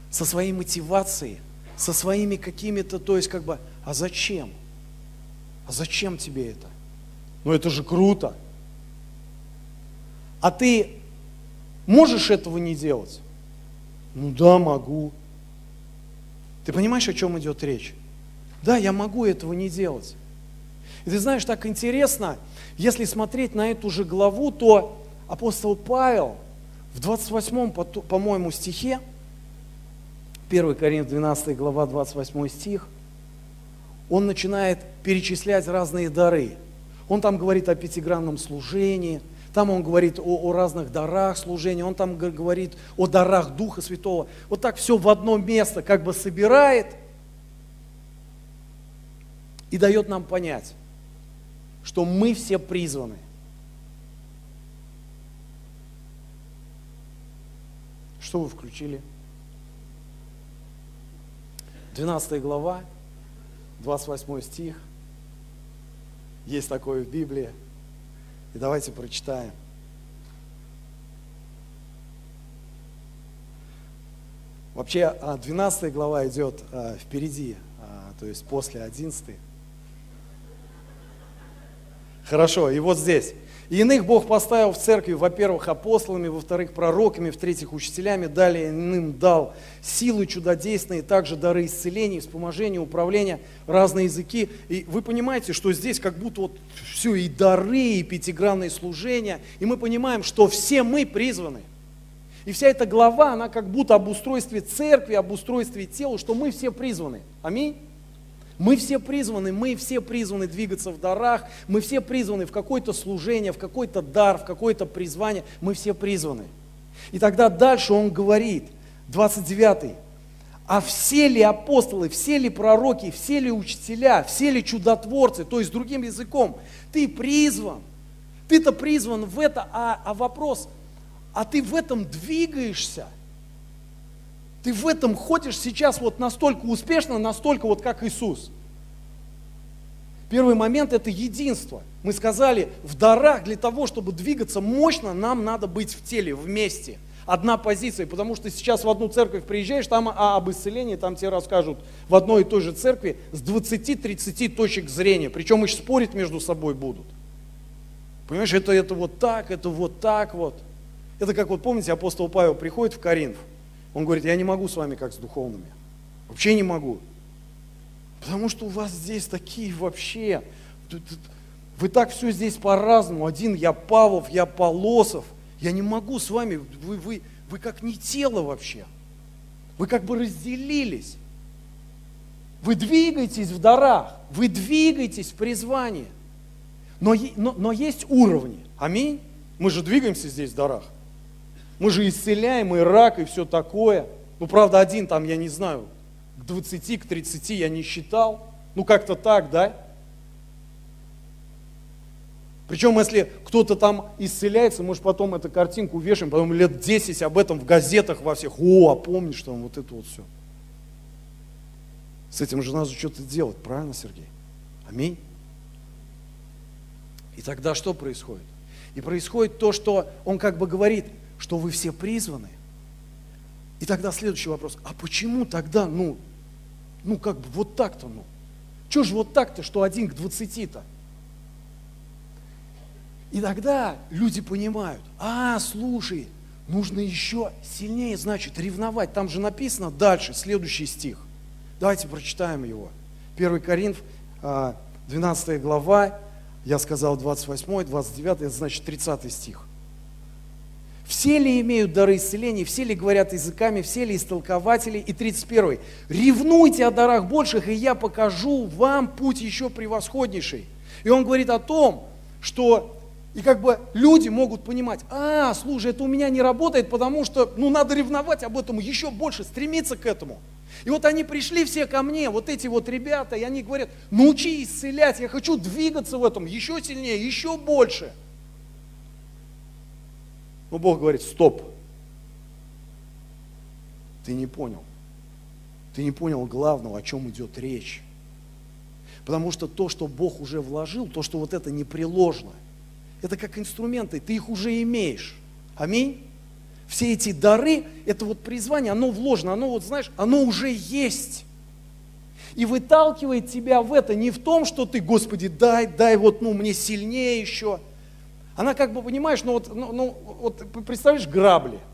со своей мотивацией, со своими какими-то, то есть, как бы, а зачем? А зачем тебе это? Ну, это же круто. А ты можешь этого не делать? Ну да, могу. Ты понимаешь, о чем идет речь? Да, я могу этого не делать. И ты знаешь, так интересно, если смотреть на эту же главу, то апостол Павел в 28, по-моему, стихе, 1 Коринф 12 глава 28 стих, он начинает перечислять разные дары. Он там говорит о пятигранном служении, там он говорит о, о разных дарах служения, он там говорит о дарах Духа Святого. Вот так все в одно место как бы собирает – и дает нам понять, что мы все призваны. Что вы включили? 12 глава, 28 стих. Есть такое в Библии. И давайте прочитаем. Вообще, 12 а, глава идет а, впереди, а, то есть после 11. Хорошо, и вот здесь. Иных Бог поставил в церкви, во-первых, апостолами, во-вторых, пророками, в-третьих, учителями, далее иным дал силы чудодейственные, также дары исцеления, вспоможения, управления, разные языки. И вы понимаете, что здесь как будто вот все и дары, и пятигранные служения, и мы понимаем, что все мы призваны. И вся эта глава, она как будто об устройстве церкви, об устройстве тела, что мы все призваны. Аминь. Мы все призваны, мы все призваны двигаться в дарах, мы все призваны в какое-то служение, в какой-то дар, в какое-то призвание, мы все призваны. И тогда дальше он говорит, 29 а все ли апостолы, все ли пророки, все ли учителя, все ли чудотворцы, то есть другим языком, ты призван, ты-то призван в это, а, а вопрос, а ты в этом двигаешься – ты в этом ходишь сейчас вот настолько успешно, настолько вот как Иисус. Первый момент – это единство. Мы сказали, в дарах для того, чтобы двигаться мощно, нам надо быть в теле, вместе. Одна позиция, потому что сейчас в одну церковь приезжаешь, там а, об исцелении, там тебе расскажут в одной и той же церкви с 20-30 точек зрения, причем еще спорить между собой будут. Понимаешь, это, это вот так, это вот так вот. Это как вот помните, апостол Павел приходит в Коринф, он говорит, я не могу с вами как с духовными. Вообще не могу. Потому что у вас здесь такие вообще, вы так все здесь по-разному. Один я Павлов, я Полосов. Я не могу с вами, вы, вы, вы как не тело вообще. Вы как бы разделились. Вы двигаетесь в дарах, вы двигаетесь в призвании. Но, но, но есть уровни. Аминь. Мы же двигаемся здесь в дарах. Мы же исцеляем и рак, и все такое. Ну, правда, один там, я не знаю, к 20, к 30 я не считал. Ну, как-то так, да? Причем, если кто-то там исцеляется, может, потом эту картинку вешаем, потом лет 10 об этом в газетах во всех. О, а помнишь там вот это вот все. С этим же надо что-то делать, правильно, Сергей? Аминь. И тогда что происходит? И происходит то, что он как бы говорит – что вы все призваны. И тогда следующий вопрос, а почему тогда, ну, ну как бы вот так-то, ну. Чего же вот так-то, что один к двадцати-то? И тогда люди понимают, а, слушай, нужно еще сильнее, значит, ревновать. Там же написано дальше, следующий стих. Давайте прочитаем его. 1 Коринф, 12 а, глава, я сказал 28, 29, это значит 30 стих. Все ли имеют дары исцеления, все ли говорят языками, все ли истолкователи? И 31. Ревнуйте о дарах больших, и я покажу вам путь еще превосходнейший. И он говорит о том, что и как бы люди могут понимать, а, слушай, это у меня не работает, потому что, ну, надо ревновать об этом еще больше, стремиться к этому. И вот они пришли все ко мне, вот эти вот ребята, и они говорят, научи исцелять, я хочу двигаться в этом еще сильнее, еще больше. Но Бог говорит, стоп, ты не понял. Ты не понял главного, о чем идет речь. Потому что то, что Бог уже вложил, то, что вот это непреложно, это как инструменты, ты их уже имеешь. Аминь. Все эти дары, это вот призвание, оно вложено, оно вот, знаешь, оно уже есть. И выталкивает тебя в это не в том, что ты, Господи, дай, дай вот, ну, мне сильнее еще. Она как бы, понимаешь, ну вот, ну, ну, вот представляешь, грабли –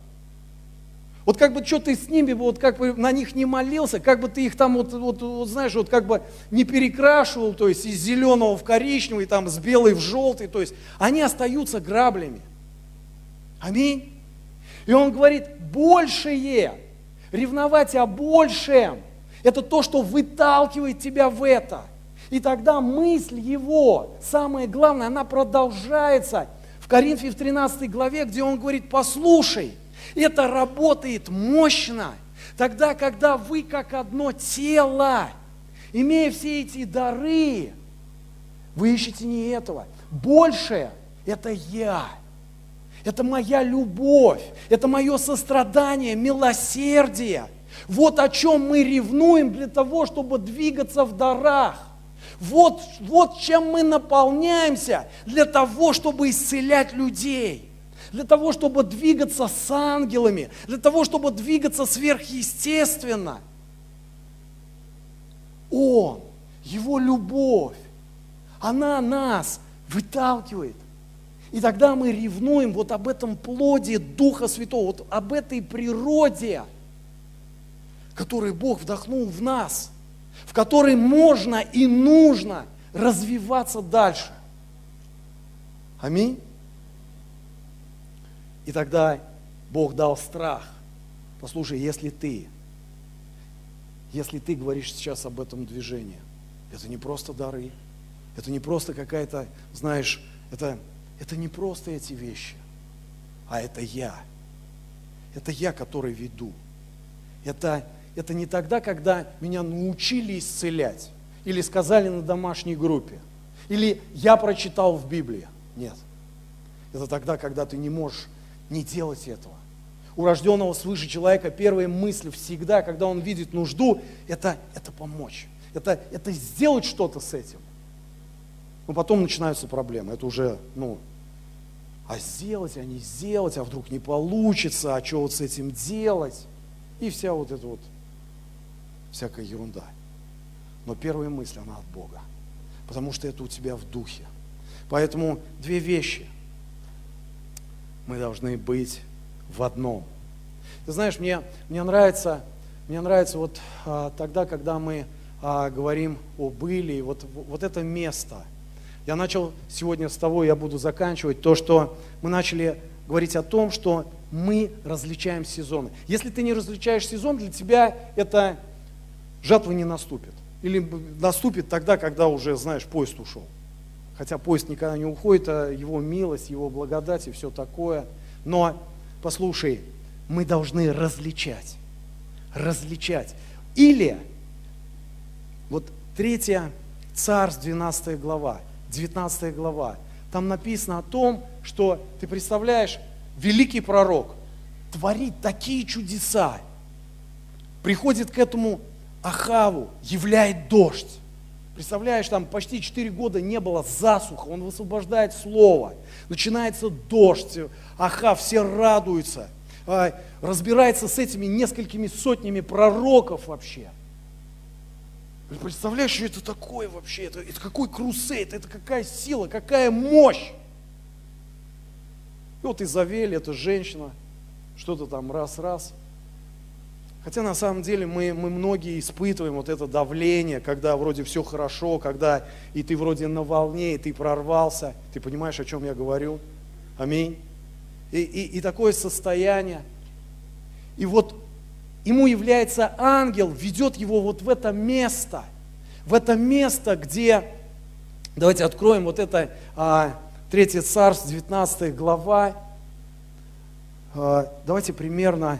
вот как бы что ты с ними, вот как бы на них не молился, как бы ты их там, вот, вот, вот знаешь, вот как бы не перекрашивал, то есть из зеленого в коричневый, там с белой в желтый, то есть они остаются граблями. Аминь. И он говорит, большее, ревновать о большем, это то, что выталкивает тебя в это. И тогда мысль его, самое главное, она продолжается в Коринфе в 13 главе, где он говорит, послушай, это работает мощно. Тогда, когда вы как одно тело, имея все эти дары, вы ищете не этого. Большее – это я. Это моя любовь, это мое сострадание, милосердие. Вот о чем мы ревнуем для того, чтобы двигаться в дарах. Вот, вот чем мы наполняемся для того, чтобы исцелять людей для того, чтобы двигаться с ангелами, для того, чтобы двигаться сверхъестественно. Он, Его любовь, она нас выталкивает. И тогда мы ревнуем вот об этом плоде Духа Святого, вот об этой природе, которую Бог вдохнул в нас, в которой можно и нужно развиваться дальше. Аминь. И тогда Бог дал страх. Послушай, если ты, если ты говоришь сейчас об этом движении, это не просто дары, это не просто какая-то, знаешь, это, это не просто эти вещи, а это я. Это я, который веду. Это, это не тогда, когда меня научили исцелять, или сказали на домашней группе, или я прочитал в Библии. Нет. Это тогда, когда ты не можешь не делать этого. У рожденного свыше человека первая мысль всегда, когда он видит нужду, это, это помочь. Это, это сделать что-то с этим. Но потом начинаются проблемы. Это уже, ну, а сделать, а не сделать, а вдруг не получится, а что вот с этим делать? И вся вот эта вот всякая ерунда. Но первая мысль, она от Бога. Потому что это у тебя в духе. Поэтому две вещи – мы должны быть в одном. Ты знаешь, мне, мне нравится, мне нравится вот а, тогда, когда мы а, говорим о были, вот, вот это место. Я начал сегодня с того, я буду заканчивать, то, что мы начали говорить о том, что мы различаем сезоны. Если ты не различаешь сезон, для тебя это жатва не наступит. Или наступит тогда, когда уже, знаешь, поезд ушел хотя поезд никогда не уходит, а его милость, его благодать и все такое. Но, послушай, мы должны различать, различать. Или, вот 3 Царств, 12 глава, 19 глава, там написано о том, что, ты представляешь, великий пророк творит такие чудеса, приходит к этому Ахаву, являет дождь. Представляешь, там почти 4 года не было засуха, он высвобождает слово, начинается дождь, аха, все радуются, а, разбирается с этими несколькими сотнями пророков вообще. Представляешь, что это такое вообще? Это, это какой крусейд, это какая сила, какая мощь. И вот Изавель, эта женщина, что-то там раз-раз. Хотя на самом деле мы, мы многие испытываем вот это давление, когда вроде все хорошо, когда и ты вроде на волне, и ты прорвался. Ты понимаешь, о чем я говорю? Аминь. И, и, и такое состояние. И вот ему является ангел, ведет его вот в это место, в это место, где, давайте откроем вот это а, Третье царство, 19 глава, а, давайте примерно а,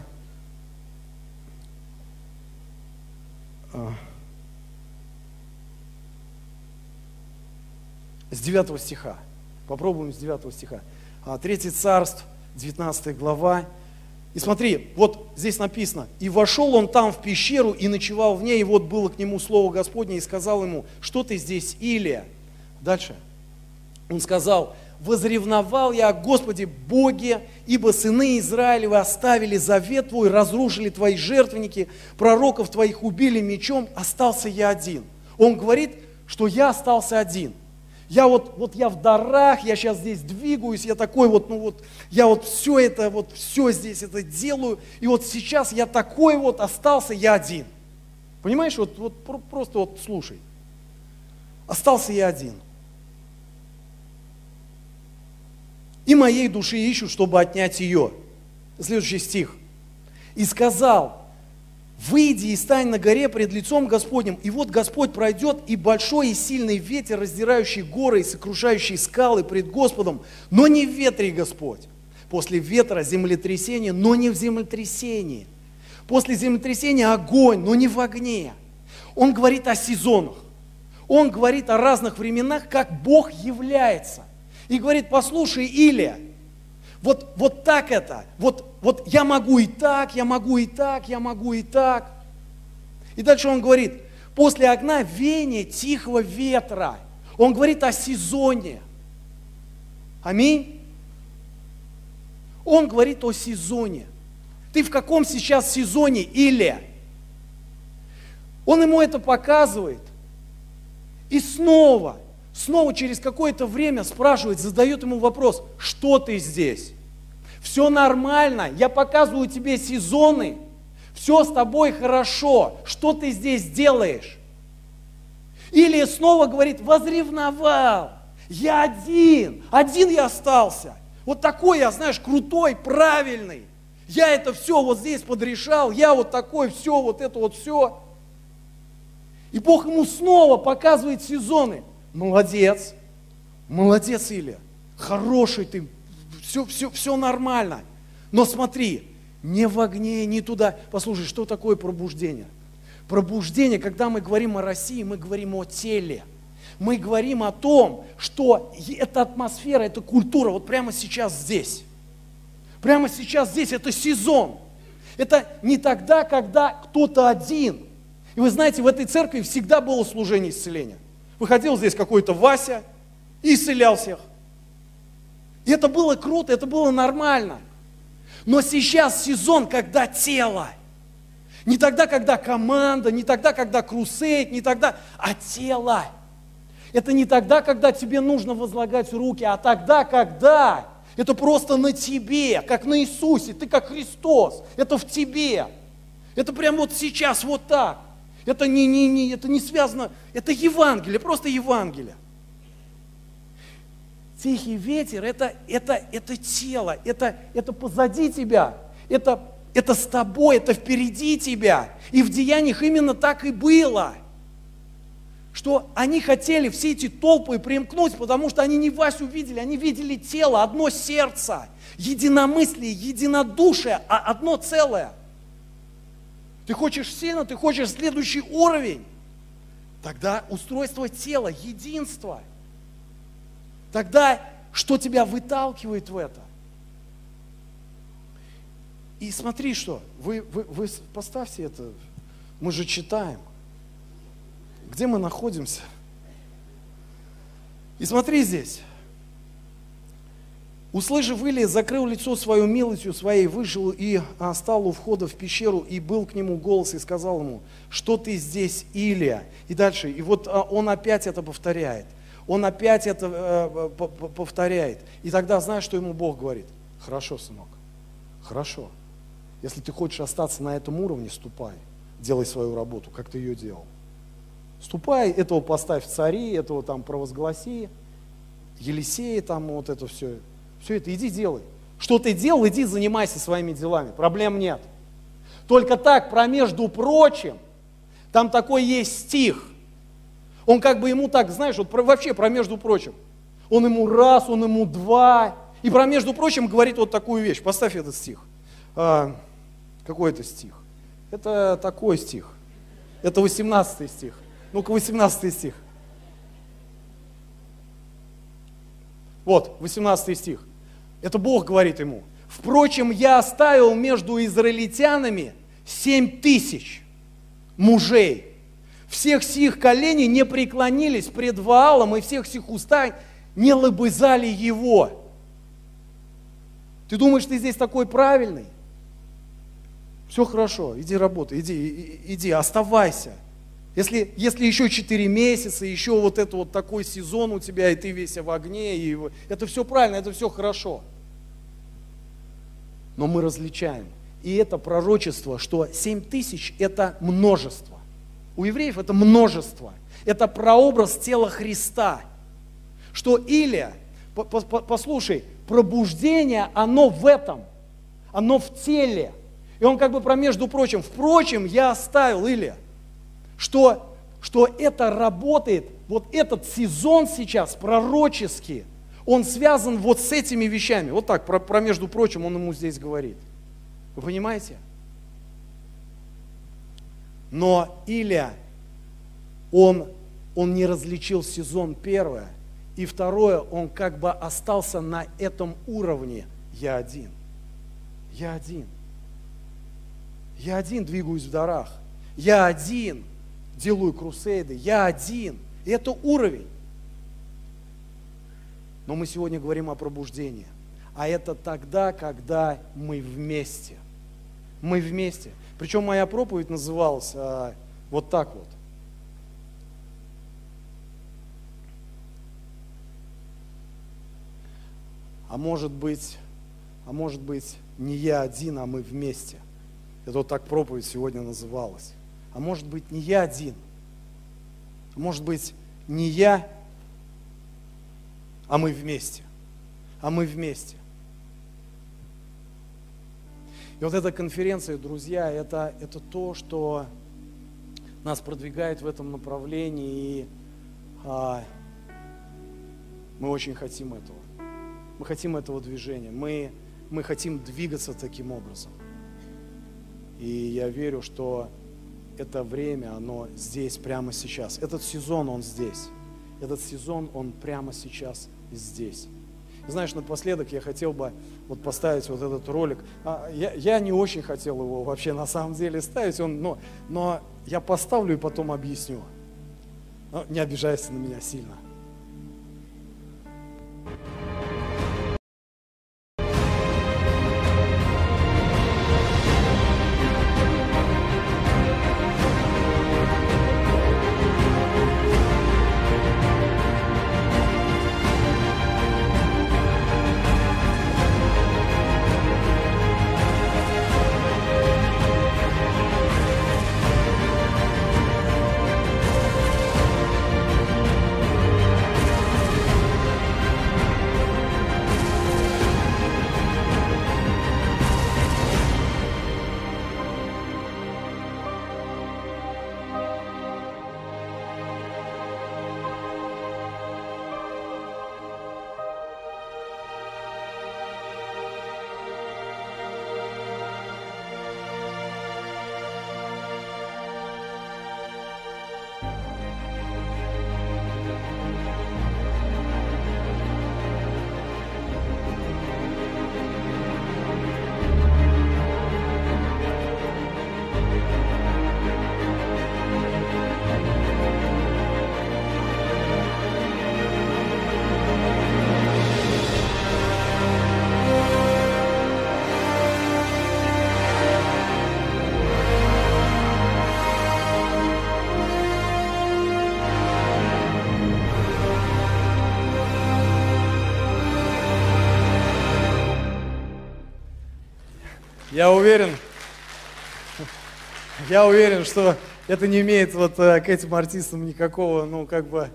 с 9 стиха. Попробуем с 9 стиха. Третье царство, 19 глава. И смотри, вот здесь написано, «И вошел он там в пещеру и ночевал в ней, и вот было к нему слово Господне, и сказал ему, что ты здесь, Илия?» Дальше. Он сказал, возревновал я о Господе Боге, ибо сыны Израилевы оставили завет твой, разрушили твои жертвенники, пророков твоих убили мечом, остался я один. Он говорит, что я остался один. Я вот, вот я в дарах, я сейчас здесь двигаюсь, я такой вот, ну вот, я вот все это, вот все здесь это делаю, и вот сейчас я такой вот остался, я один. Понимаешь, вот, вот просто вот слушай. Остался я один. И моей души ищут, чтобы отнять ее. Следующий стих. И сказал, выйди и стань на горе пред лицом Господним, и вот Господь пройдет, и большой и сильный ветер, раздирающий горы и сокрушающий скалы пред Господом, но не в ветре Господь. После ветра землетрясение, но не в землетрясении. После землетрясения огонь, но не в огне. Он говорит о сезонах. Он говорит о разных временах, как Бог является и говорит, послушай, Илия, вот, вот так это, вот, вот я могу и так, я могу и так, я могу и так. И дальше он говорит, после огня веяние тихого ветра. Он говорит о сезоне. Аминь. Он говорит о сезоне. Ты в каком сейчас сезоне, Илия? Он ему это показывает. И снова снова через какое-то время спрашивает, задает ему вопрос, что ты здесь? Все нормально, я показываю тебе сезоны, все с тобой хорошо, что ты здесь делаешь? Или снова говорит, возревновал, я один, один я остался. Вот такой я, знаешь, крутой, правильный. Я это все вот здесь подрешал, я вот такой, все, вот это вот все. И Бог ему снова показывает сезоны. Молодец. Молодец, Илья. Хороший ты. Все, все, все нормально. Но смотри, не в огне, не туда. Послушай, что такое пробуждение? Пробуждение, когда мы говорим о России, мы говорим о теле. Мы говорим о том, что эта атмосфера, эта культура вот прямо сейчас здесь. Прямо сейчас здесь, это сезон. Это не тогда, когда кто-то один. И вы знаете, в этой церкви всегда было служение исцеления. Выходил здесь какой-то Вася и исцелял всех. И это было круто, это было нормально. Но сейчас сезон, когда тело. Не тогда, когда команда, не тогда, когда крусейд, не тогда, а тело. Это не тогда, когда тебе нужно возлагать руки, а тогда, когда это просто на тебе, как на Иисусе, ты как Христос, это в тебе. Это прямо вот сейчас вот так. Это не, не, не, это не связано, это Евангелие, просто Евангелие. Тихий ветер это, это, это тело, это, это позади тебя, это, это с тобой, это впереди тебя. И в деяниях именно так и было. Что они хотели все эти толпы примкнуть, потому что они не Васю видели, они видели тело, одно сердце, единомыслие, единодушие, а одно целое. Ты хочешь сена, ты хочешь следующий уровень. Тогда устройство тела, единство. Тогда что тебя выталкивает в это? И смотри, что, вы, вы, вы поставьте это, мы же читаем. Где мы находимся? И смотри здесь. Услышав Илия, закрыл лицо свою милостью своей, вышел и а, стал у входа в пещеру, и был к нему голос, и сказал ему, что ты здесь, Илия? И дальше, и вот а, он опять это повторяет. Он опять это а, повторяет. И тогда знаешь, что ему Бог говорит? Хорошо, сынок, хорошо. Если ты хочешь остаться на этом уровне, ступай, делай свою работу, как ты ее делал. Ступай, этого поставь в цари, этого там провозгласи, Елисея там вот это все. Все это иди делай. Что ты делал, иди занимайся своими делами. Проблем нет. Только так, про между прочим, там такой есть стих. Он как бы ему так, знаешь, вот про, вообще про между прочим. Он ему раз, он ему два. И про между прочим говорит вот такую вещь. Поставь этот стих. А, какой это стих? Это такой стих. Это 18 стих. Ну-ка, 18 стих. Вот, 18 стих. Это Бог говорит ему. Впрочем, я оставил между израильтянами семь тысяч мужей. Всех сих коленей не преклонились пред Ваалом, и всех сих уста не лобызали его. Ты думаешь, ты здесь такой правильный? Все хорошо, иди работай, иди, иди, оставайся. Если, если еще 4 месяца, еще вот это вот такой сезон у тебя, и ты весь в огне, и это все правильно, это все хорошо. Но мы различаем. И это пророчество, что 7 тысяч – это множество. У евреев это множество. Это прообраз тела Христа. Что Илия, послушай, пробуждение, оно в этом, оно в теле. И он как бы про между прочим, впрочем, я оставил Илия что, что это работает, вот этот сезон сейчас пророческий, он связан вот с этими вещами. Вот так, про, про между прочим, он ему здесь говорит. Вы понимаете? Но Илья, он, он не различил сезон первое, и второе, он как бы остался на этом уровне. Я один. Я один. Я один двигаюсь в дарах. Я один делаю крусейды, я один. И это уровень. Но мы сегодня говорим о пробуждении. А это тогда, когда мы вместе. Мы вместе. Причем моя проповедь называлась а, вот так вот. А может быть, а может быть, не я один, а мы вместе. Это вот так проповедь сегодня называлась а может быть не я один, а может быть не я, а мы вместе, а мы вместе. И вот эта конференция, друзья, это, это то, что нас продвигает в этом направлении, и а, мы очень хотим этого. Мы хотим этого движения, мы, мы хотим двигаться таким образом. И я верю, что это время, оно здесь, прямо сейчас. Этот сезон, он здесь. Этот сезон, он прямо сейчас здесь. И знаешь, напоследок я хотел бы вот поставить вот этот ролик. А, я, я не очень хотел его вообще на самом деле ставить, он, но, но я поставлю и потом объясню. Но не обижайся на меня сильно. Я уверен, я уверен, что это не имеет вот э, к этим артистам никакого, ну, как бы,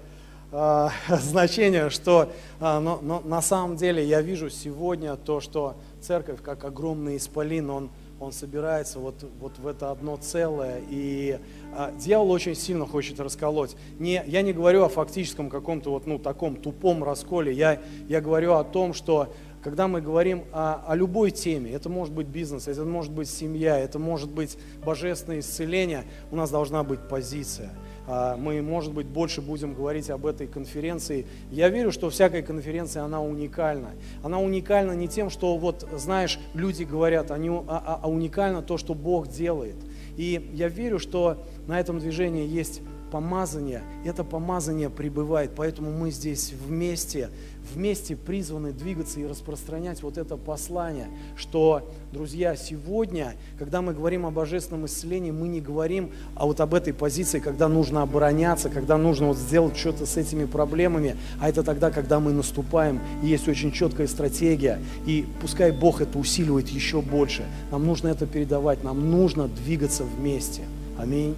э, [LAUGHS] значения, что э, но, но на самом деле я вижу сегодня то, что церковь, как огромный исполин, он, он собирается вот, вот в это одно целое, и э, дьявол очень сильно хочет расколоть. Не, я не говорю о фактическом каком-то вот, ну, таком тупом расколе, я, я говорю о том, что когда мы говорим о, о любой теме, это может быть бизнес, это может быть семья, это может быть божественное исцеление, у нас должна быть позиция. А, мы, может быть, больше будем говорить об этой конференции. Я верю, что всякая конференция, она уникальна. Она уникальна не тем, что, вот, знаешь, люди говорят, они, а, а, а уникально то, что Бог делает. И я верю, что на этом движении есть помазание, это помазание пребывает, поэтому мы здесь вместе, вместе призваны двигаться и распространять вот это послание, что, друзья, сегодня, когда мы говорим о божественном исцелении, мы не говорим а вот об этой позиции, когда нужно обороняться, когда нужно вот сделать что-то с этими проблемами, а это тогда, когда мы наступаем, и есть очень четкая стратегия, и пускай Бог это усиливает еще больше. Нам нужно это передавать, нам нужно двигаться вместе. Аминь.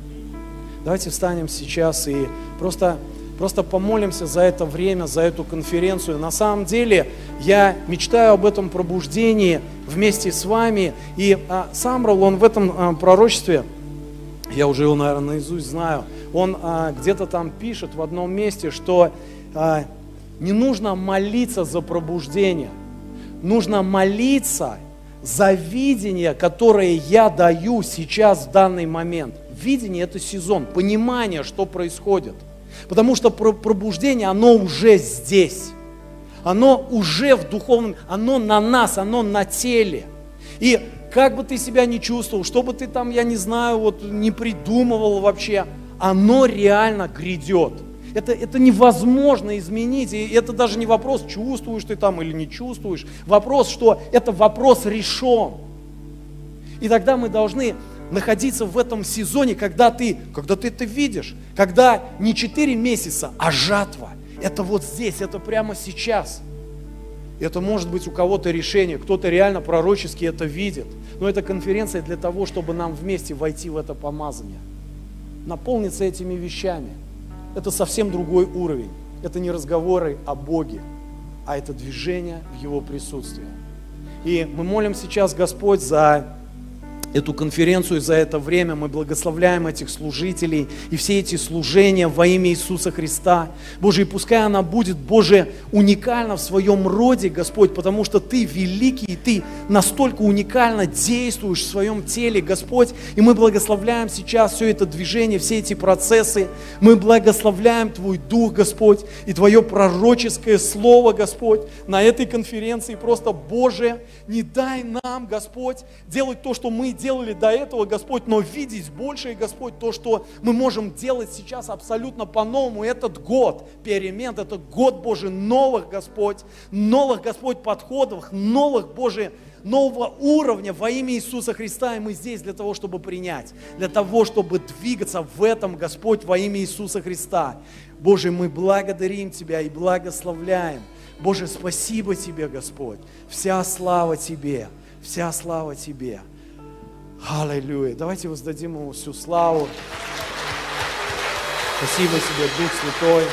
Давайте встанем сейчас и просто Просто помолимся за это время, за эту конференцию. На самом деле я мечтаю об этом пробуждении вместе с вами. И а, Самрал, он в этом а, пророчестве, я уже его, наверное, наизусть знаю, он а, где-то там пишет в одном месте, что а, не нужно молиться за пробуждение, нужно молиться за видение, которое я даю сейчас в данный момент. Видение – это сезон, понимание, что происходит. Потому что пробуждение, оно уже здесь. Оно уже в духовном, оно на нас, оно на теле. И как бы ты себя не чувствовал, что бы ты там, я не знаю, вот не придумывал вообще, оно реально грядет. Это, это невозможно изменить, и это даже не вопрос, чувствуешь ты там или не чувствуешь. Вопрос, что это вопрос решен. И тогда мы должны находиться в этом сезоне, когда ты, когда ты это видишь, когда не 4 месяца, а жатва. Это вот здесь, это прямо сейчас. Это может быть у кого-то решение, кто-то реально пророчески это видит. Но это конференция для того, чтобы нам вместе войти в это помазание. Наполниться этими вещами. Это совсем другой уровень. Это не разговоры о Боге, а это движение в Его присутствии. И мы молим сейчас, Господь, за эту конференцию за это время. Мы благословляем этих служителей и все эти служения во имя Иисуса Христа. Боже, и пускай она будет, Боже, уникальна в своем роде, Господь, потому что Ты великий, и Ты настолько уникально действуешь в своем теле, Господь. И мы благословляем сейчас все это движение, все эти процессы. Мы благословляем Твой Дух, Господь, и Твое пророческое Слово, Господь, на этой конференции. Просто, Боже, не дай нам, Господь, делать то, что мы делали до этого, Господь, но видеть больше, Господь, то, что мы можем делать сейчас абсолютно по-новому. Этот год перемен, это год Божий новых, Господь, новых, Господь, подходов, новых, Божий, нового уровня во имя Иисуса Христа, и мы здесь для того, чтобы принять, для того, чтобы двигаться в этом, Господь, во имя Иисуса Христа. Боже, мы благодарим Тебя и благословляем. Боже, спасибо Тебе, Господь. Вся слава Тебе, вся слава Тебе. Аллилуйя. Давайте воздадим Ему всю славу. Спасибо тебе, Дух Святой.